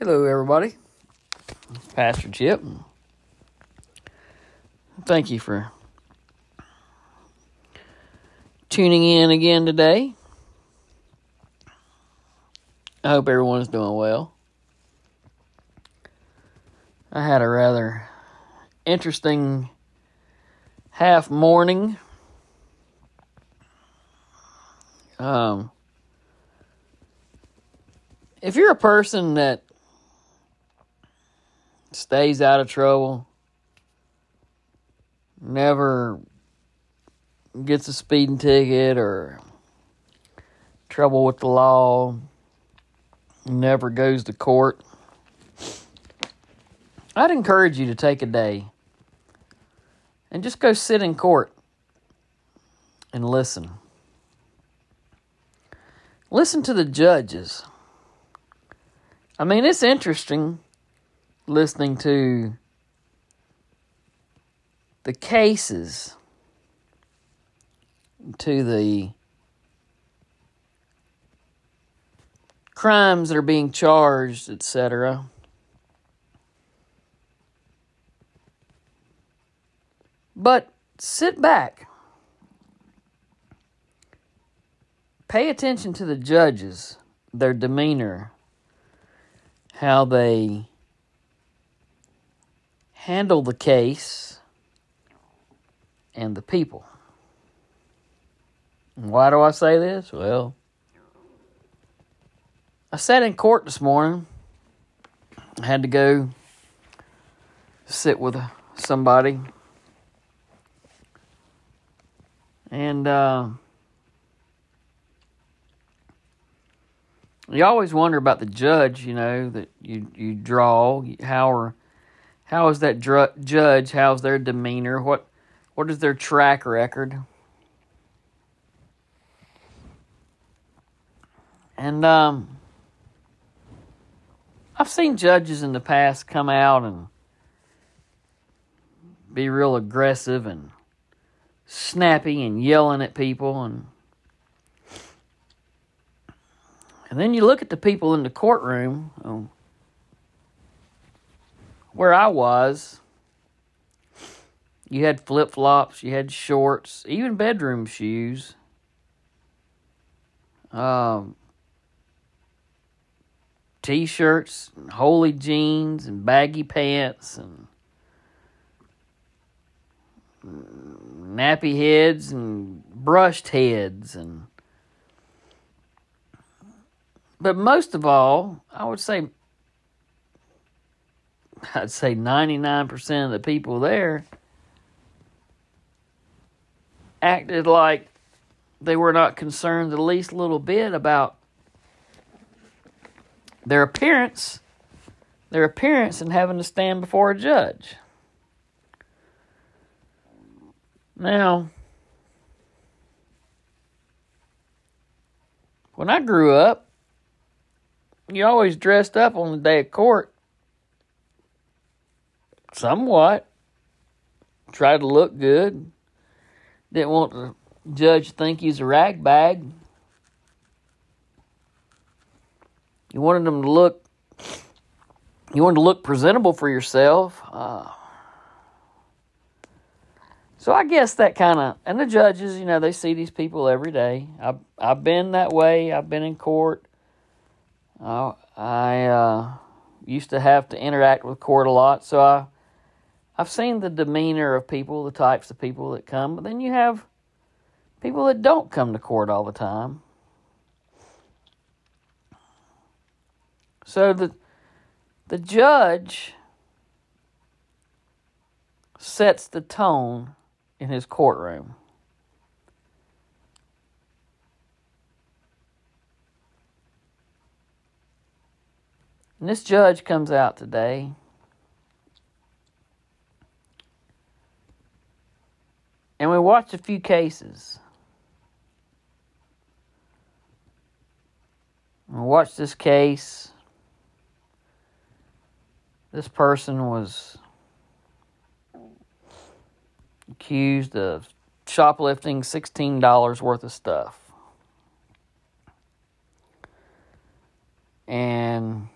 Hello, everybody. Pastor Chip. Thank you for tuning in again today. I hope everyone's doing well. I had a rather interesting half morning. Um, if you're a person that stays out of trouble, never gets a speeding ticket or trouble with the law, never goes to court, I'd encourage you to take a day and just go sit in court and listen. Listen to the judges. I mean, it's interesting listening to the cases, to the crimes that are being charged, etc. But sit back. Pay attention to the judges, their demeanor, how they handle the case and the people. Why do I say this? Well, I sat in court this morning. I had to go sit with somebody. And uh, you always wonder about the judge, you know, that you, you draw. How are how is that dr- judge? How's their demeanor? What what is their track record? And um, I've seen judges in the past come out and be real aggressive and snappy and yelling at people and and then you look at the people in the courtroom um, where I was you had flip flops, you had shorts, even bedroom shoes. Um, t-shirts, holey jeans, and baggy pants, and nappy heads and brushed heads, and but most of all, I would say, I'd say ninety nine percent of the people there acted like they were not concerned the least little bit about their appearance, their appearance and having to stand before a judge. Now, when I grew up, you always dressed up on the day of court. Somewhat. Try to look good. Didn't want the judge to think he's a rag bag. You wanted them to look. You wanted to look presentable for yourself. Uh, so I guess that kind of and the judges, you know, they see these people every day. I've I've been that way. I've been in court. Uh, I uh, used to have to interact with court a lot, so I I've seen the demeanor of people, the types of people that come, but then you have people that don't come to court all the time. So the the judge sets the tone in his courtroom. And this judge comes out today. And we watched a few cases. We watched this case. This person was accused of shoplifting $16 worth of stuff. And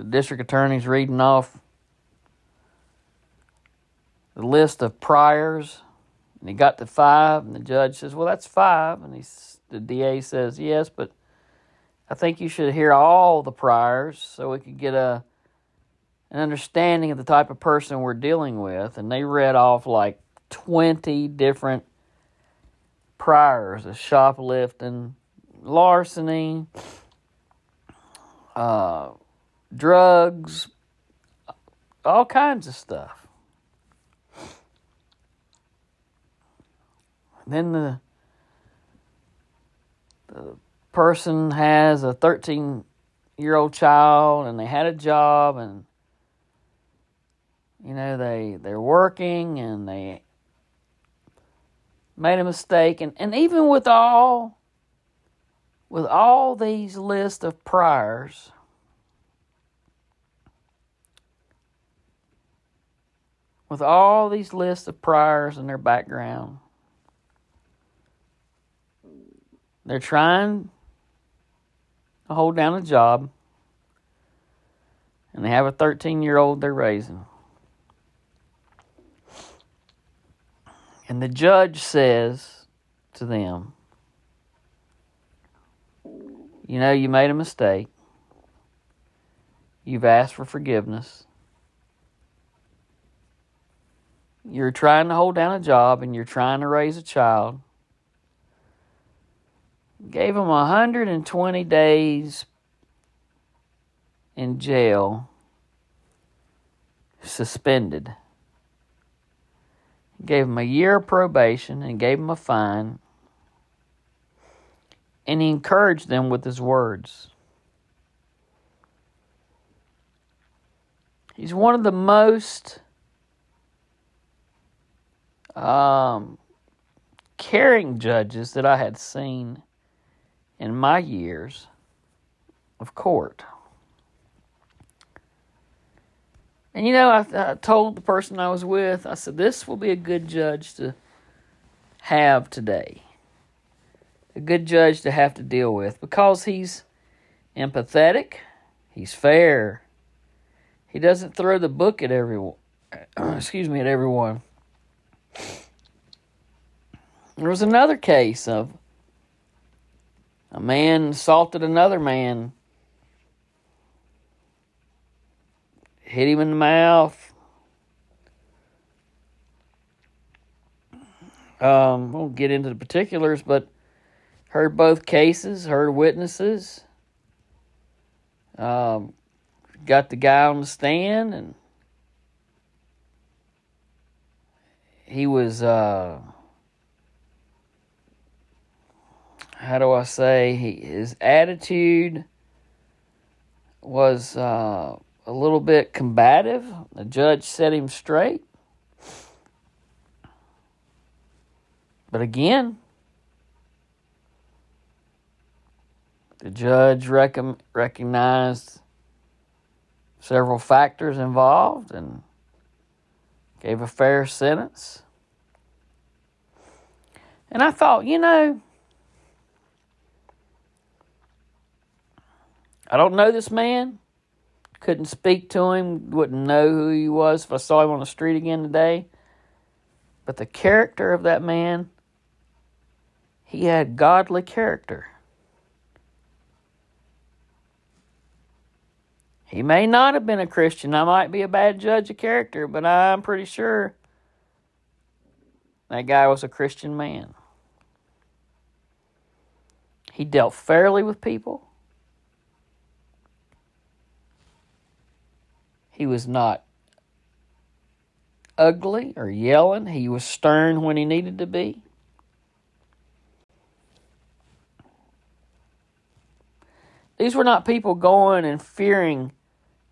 the district attorney's reading off the list of priors, and he got to five, and the judge says, "Well, that's five. and he's the DA says, "Yes, but I think you should hear all the priors so we could get a an understanding of the type of person we're dealing with." And they read off like twenty different priors of shoplifting, larceny, uh, drugs, all kinds of stuff. And Then the the person has a 13 year old child and they had a job and you know they they're working and they made a mistake and, and even with all with all these lists of priors with all these lists of priors and their background they're trying to hold down a job and they have a 13 year old they're raising And the judge says to them, You know, you made a mistake. You've asked for forgiveness. You're trying to hold down a job and you're trying to raise a child. Gave him 120 days in jail, suspended gave him a year of probation and gave him a fine. And he encouraged them with his words. He's one of the most um, caring judges that I had seen in my years of court. And you know, I, I told the person I was with, I said, this will be a good judge to have today. A good judge to have to deal with because he's empathetic, he's fair. He doesn't throw the book at everyone. excuse me, at everyone. There was another case of a man assaulted another man hit him in the mouth. Um, won't get into the particulars, but heard both cases, heard witnesses. Um, got the guy on the stand, and he was, uh, how do I say, he, his attitude was uh, a little bit combative. The judge set him straight. But again, the judge rec- recognized several factors involved and gave a fair sentence. And I thought, you know, I don't know this man. Couldn't speak to him, wouldn't know who he was if I saw him on the street again today. But the character of that man, he had godly character. He may not have been a Christian. I might be a bad judge of character, but I'm pretty sure that guy was a Christian man. He dealt fairly with people. He was not ugly or yelling. He was stern when he needed to be. These were not people going and fearing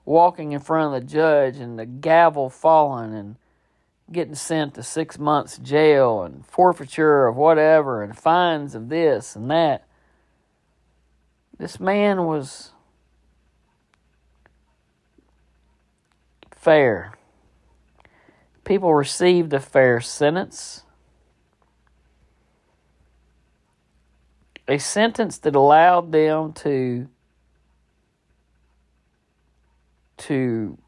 walking in front of the judge and the gavel falling and getting sent to six months jail and forfeiture of whatever and fines of this and that. This man was fair. People received a fair sentence. A sentence that allowed them to to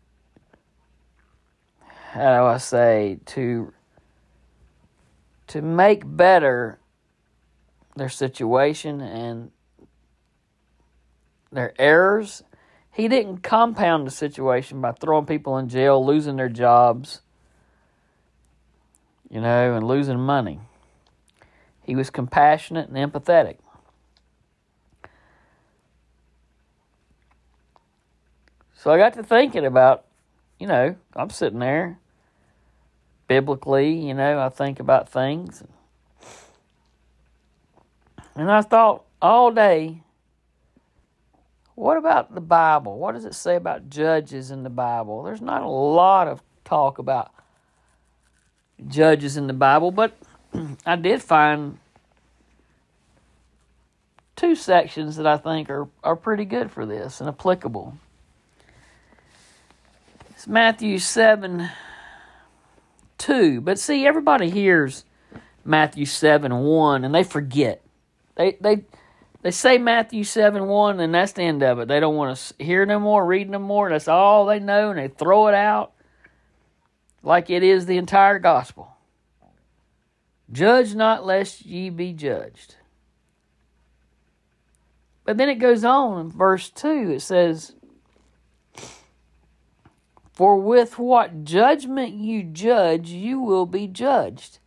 how do I say to to make better their situation and their errors. He didn't compound the situation by throwing people in jail, losing their jobs, you know, and losing money. He was compassionate and empathetic. So I got to thinking about, you know, I'm sitting there biblically, you know, I think about things. And I thought all day, what about the Bible? What does it say about judges in the Bible? There's not a lot of talk about judges in the Bible, but I did find two sections that I think are, are pretty good for this and applicable. It's Matthew 7 2. But see, everybody hears Matthew 7 1 and they forget. They, they, they say Matthew 7 1 and that's the end of it. They don't want to hear no more, read no more. That's all they know and they throw it out like it is the entire gospel. Judge not lest ye be judged. But then it goes on in verse 2, it says, For with what judgment you judge, you will be judged.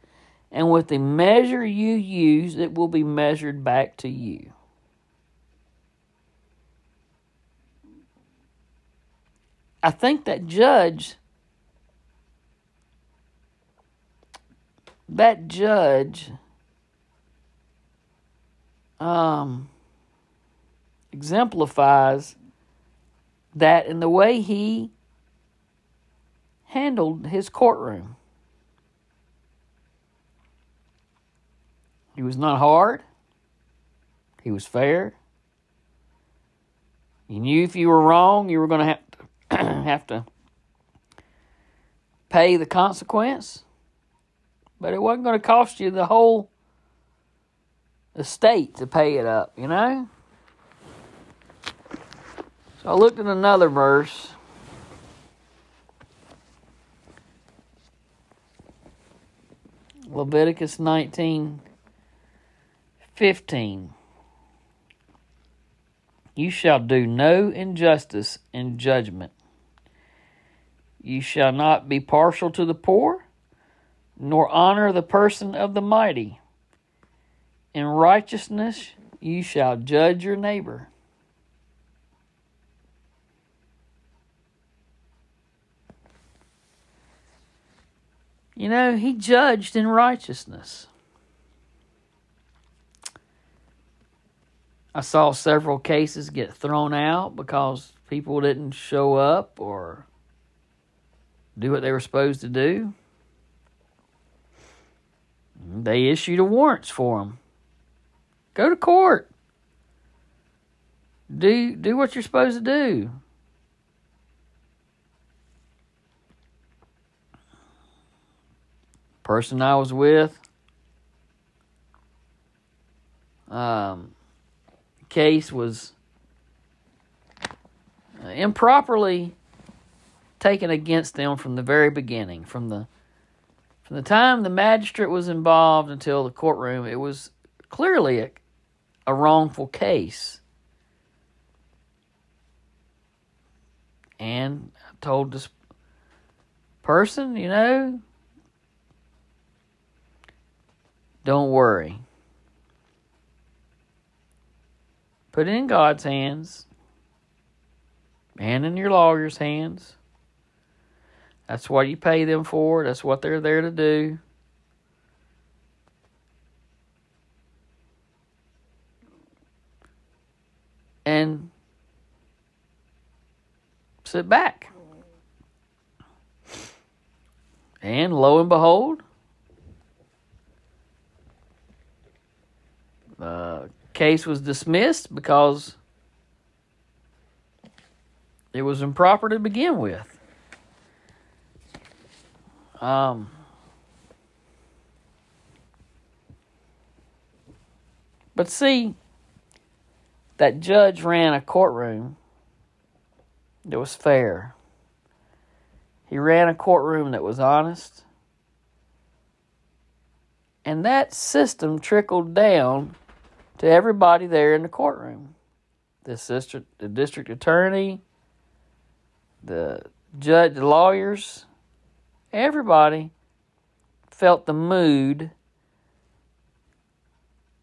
And with the measure you use, it will be measured back to you. I think that judge that judge um, exemplifies that in the way he handled his courtroom. He was not hard. He was fair. He knew if you were wrong, you were going to have to have to pay the consequence but it wasn't going to cost you the whole estate to pay it up, you know? So I looked at another verse. Leviticus 19 15. You shall do no injustice in judgment. You shall not be partial to the poor nor honor the person of the mighty. In righteousness you shall judge your neighbor. You know, he judged in righteousness. I saw several cases get thrown out because people didn't show up or do what they were supposed to do. They issued a warrants for them. Go to court. Do do what you're supposed to do. Person I was with, um, case was improperly taken against them from the very beginning, from the from the time the magistrate was involved until the courtroom, it was clearly a, a wrongful case. And I told this person, you know, don't worry. Put it in God's hands and in your lawyer's hands. That's what you pay them for. That's what they're there to do. And sit back. And lo and behold, the case was dismissed because it was improper to begin with. Um, but see, that judge ran a courtroom that was fair. He ran a courtroom that was honest. And that system trickled down to everybody there in the courtroom. The sister, the district attorney, the judge, the lawyers, everybody felt the mood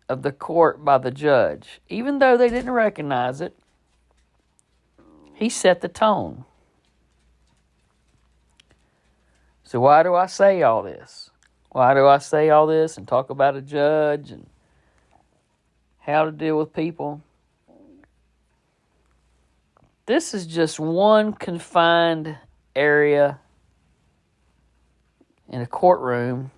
of the court by the judge. Even though they didn't recognize it, he set the tone. So, why do I say all this? Why do I say all this and talk about a judge and how to deal with people? This is just one confined area in a courtroom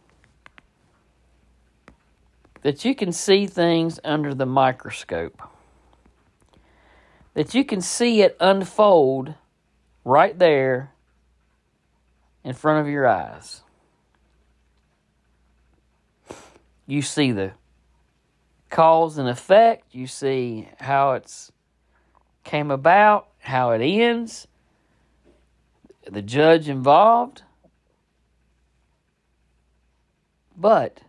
that you can see things under the microscope, that you can see it unfold right there in front of your eyes. You see the cause and effect, you see how it's came about, how it ends, the judge involved. But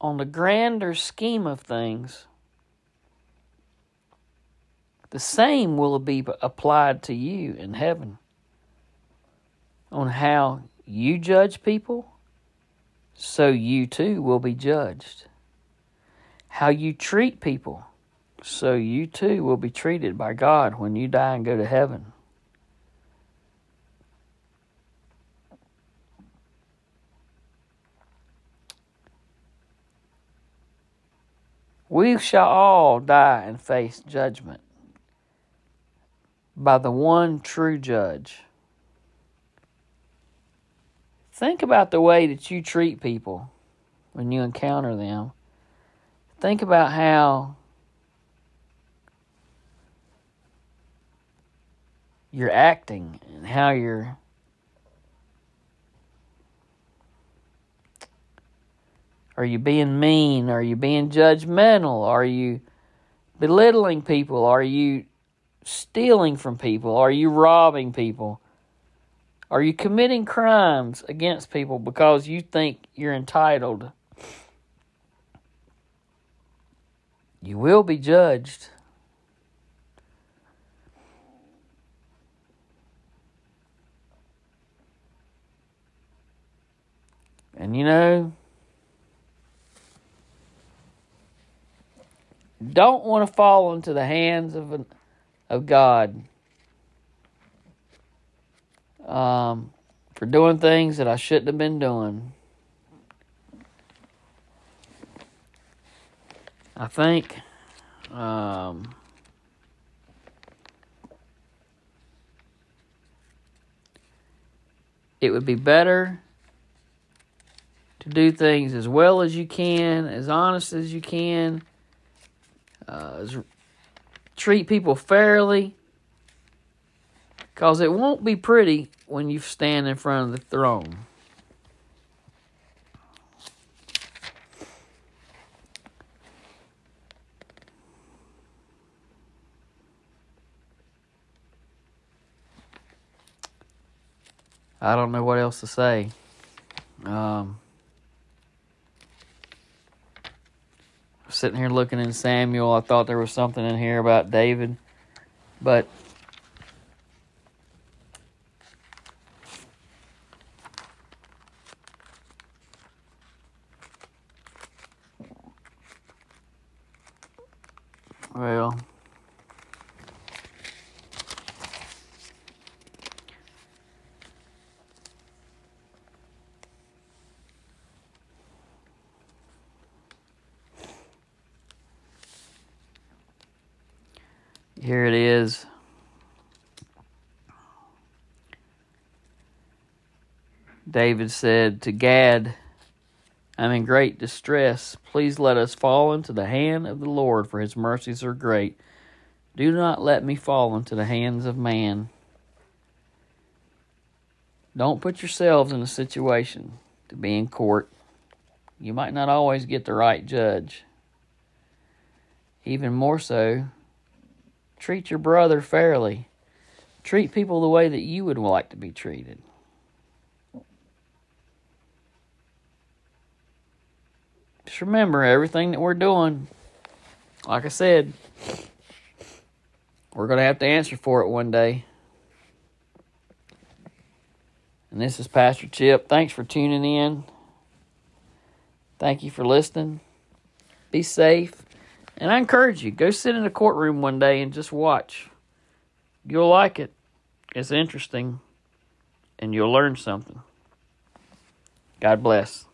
on the grander scheme of things, the same will be applied to you in heaven on how you judge people, so you too will be judged. How you treat people, so you too will be treated by God when you die and go to heaven. We shall all die and face judgment by the one true judge. Think about the way that you treat people when you encounter them. Think about how you're acting and how you're Are you being mean? Are you being judgmental? Are you belittling people? Are you stealing from people? Are you robbing people? Are you committing crimes against people because you think you're entitled? You will be judged. And you know, don't want to fall into the hands of an, of God um, for doing things that I shouldn't have been doing. I think um, it would be better to do things as well as you can, as honest as you can uh, treat people fairly because it won't be pretty when you stand in front of the throne. I don't know what else to say. Um, sitting here looking in Samuel, I thought there was something in here about David, but well. Here it is. David said to Gad, I'm in great distress. Please let us fall into the hand of the Lord, for his mercies are great. Do not let me fall into the hands of man. Don't put yourselves in a situation to be in court. You might not always get the right judge. Even more so, treat your brother fairly. Treat people the way that you would like to be treated. Just remember everything that we're doing, like I said, we're going to have to answer for it one day. And this is Pastor Chip. Thanks for tuning in. Thank you for listening. Be safe. And I encourage you, go sit in a courtroom one day and just watch. You'll like it. It's interesting. And you'll learn something. God bless.